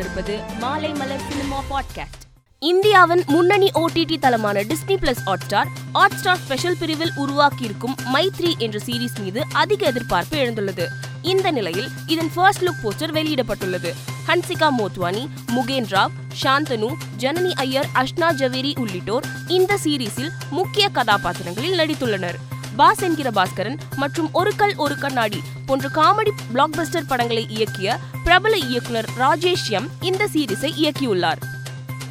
கொண்டிருப்பது மாலை மலர் cinema podcast. இந்தியாவின் முன்னணி OTT தளமான Disney plus Hotstar Hotstar special பிரிவில் உருவாக்கியிருக்கும் மைத்ரி என்ற சீரீஸ் மீது அதிக எதிர்பார்ப்பு எழுந்துள்ளது. இந்த நிலையில் இதன் ஃபர்ஸ்ட் லுக் போஸ்டர் வெளியிடப்பட்டுள்ளது. ஹன்சிகா மோத்வானி முகேன் ராவ் சாந்தனு ஜனனி ஐயர் அஷ்னா ஜவேரி உள்ளிட்டோர் இந்த சீரீஸில் முக்கிய கதாபாத்திரங்களில் நடித்துள்ளனர். பாஸ் என்கிற பாஸ்கரன் மற்றும் ஒரு கல் ஒரு கண்ணாடி போன்ற காமெடி பிளாக்பஸ்டர் படங்களை இயக்கிய பிரபல இயக்குனர் ராஜேஷ் எம் இந்த சீரிஸை இயக்கியுள்ளார்.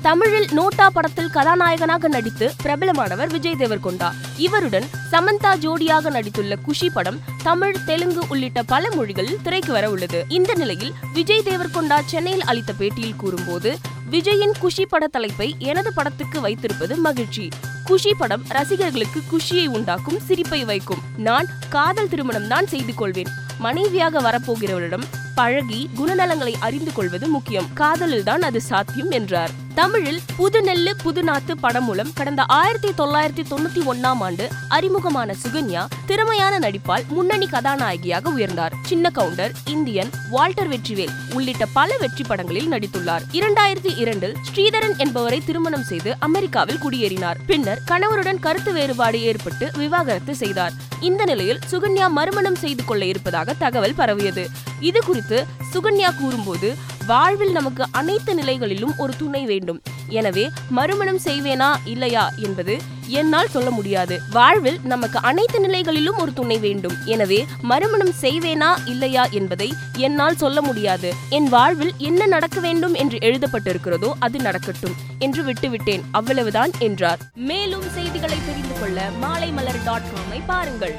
தமிழில் நோட்டா படத்தில் கதாநாயகனாக நடித்து பிரபலமானவர் விஜய் தேவர்கொண்டா. இவருடன் சமந்தா ஜோடியாக நடித்துள்ள குஷி படம் தமிழ் தெலுங்கு உள்ளிட்ட பல மொழிகளில் திரைக்கு வர உள்ளது. இந்த நிலையில் விஜய் தேவர்கொண்டா சென்னையில் அளித்த பேட்டியில் கூறும்போது விஜயின் குஷி பட தலைப்பை எனது படத்துக்கு வைத்திருப்பது மகிழ்ச்சி. குஷி படம் ரசிகர்களுக்கு குஷியை உண்டாக்கும் சிரிப்பை வைக்கும். நான் காதல் திருமணம் தான் செய்து கொள்வேன். மனைவியாக வரப்போகிறவரிடம் பழகி குணநலங்களை அறிந்து கொள்வது முக்கியம். காதலில் தான் அது சாத்தியம் என்றார். தமிழில் புது நெல்லு புது நாத்து படம் மூலம் கடந்த ஆயிரத்தி தொள்ளாயிரத்தி தொண்ணூத்தி ஒன்னாம் ஆண்டு அறிமுகமான சுகன்யா திறமையான நடிப்பால் முன்னணி கதாநாயகியாக உயர்ந்தார். சின்ன கவுண்டர் இந்தியன் வால்டர் வெற்றிவேல் உள்ளிட்ட பல வெற்றி படங்களில் நடித்துள்ளார். இரண்டாயிரத்தி இரண்டில் ஸ்ரீதரன் என்பவரை திருமணம் செய்து அமெரிக்காவில் குடியேறினார். பின்னர் கணவருடன் கருத்து வேறுபாடு ஏற்பட்டு விவாகரத்து செய்தார். இந்த நிலையில் சுகன்யா மறுமணம் செய்து கொள்ள இருப்பதாக தகவல் பரவியது. இது குறித்து சுகன்யா கூறும்போது வாழ்வில் நமக்கு அனைத்து நிலைகளிலும் ஒரு துணை வேண்டும். எனவே மறுமணம் செய்வேனா இல்லையா? என்பது என்னால் சொல்ல முடியாது. வாழ்வில் நமக்கு அனைத்து நிலைகளிலும் ஒரு துணை வேண்டும். எனவே மறுமணம் செய்வேனா இல்லையா என்பதை என்னால் சொல்ல முடியாது. என் வாழ்வில் என்ன நடக்க வேண்டும் என்று எழுதப்பட்டிருக்கிறதோ அது நடக்கட்டும் என்று விட்டுவிட்டேன். அவ்வளவுதான் என்றார். மேலும் செய்திகளை தெரிந்து கொள்ள மாலை மலர் டாட் காமை பாருங்கள்.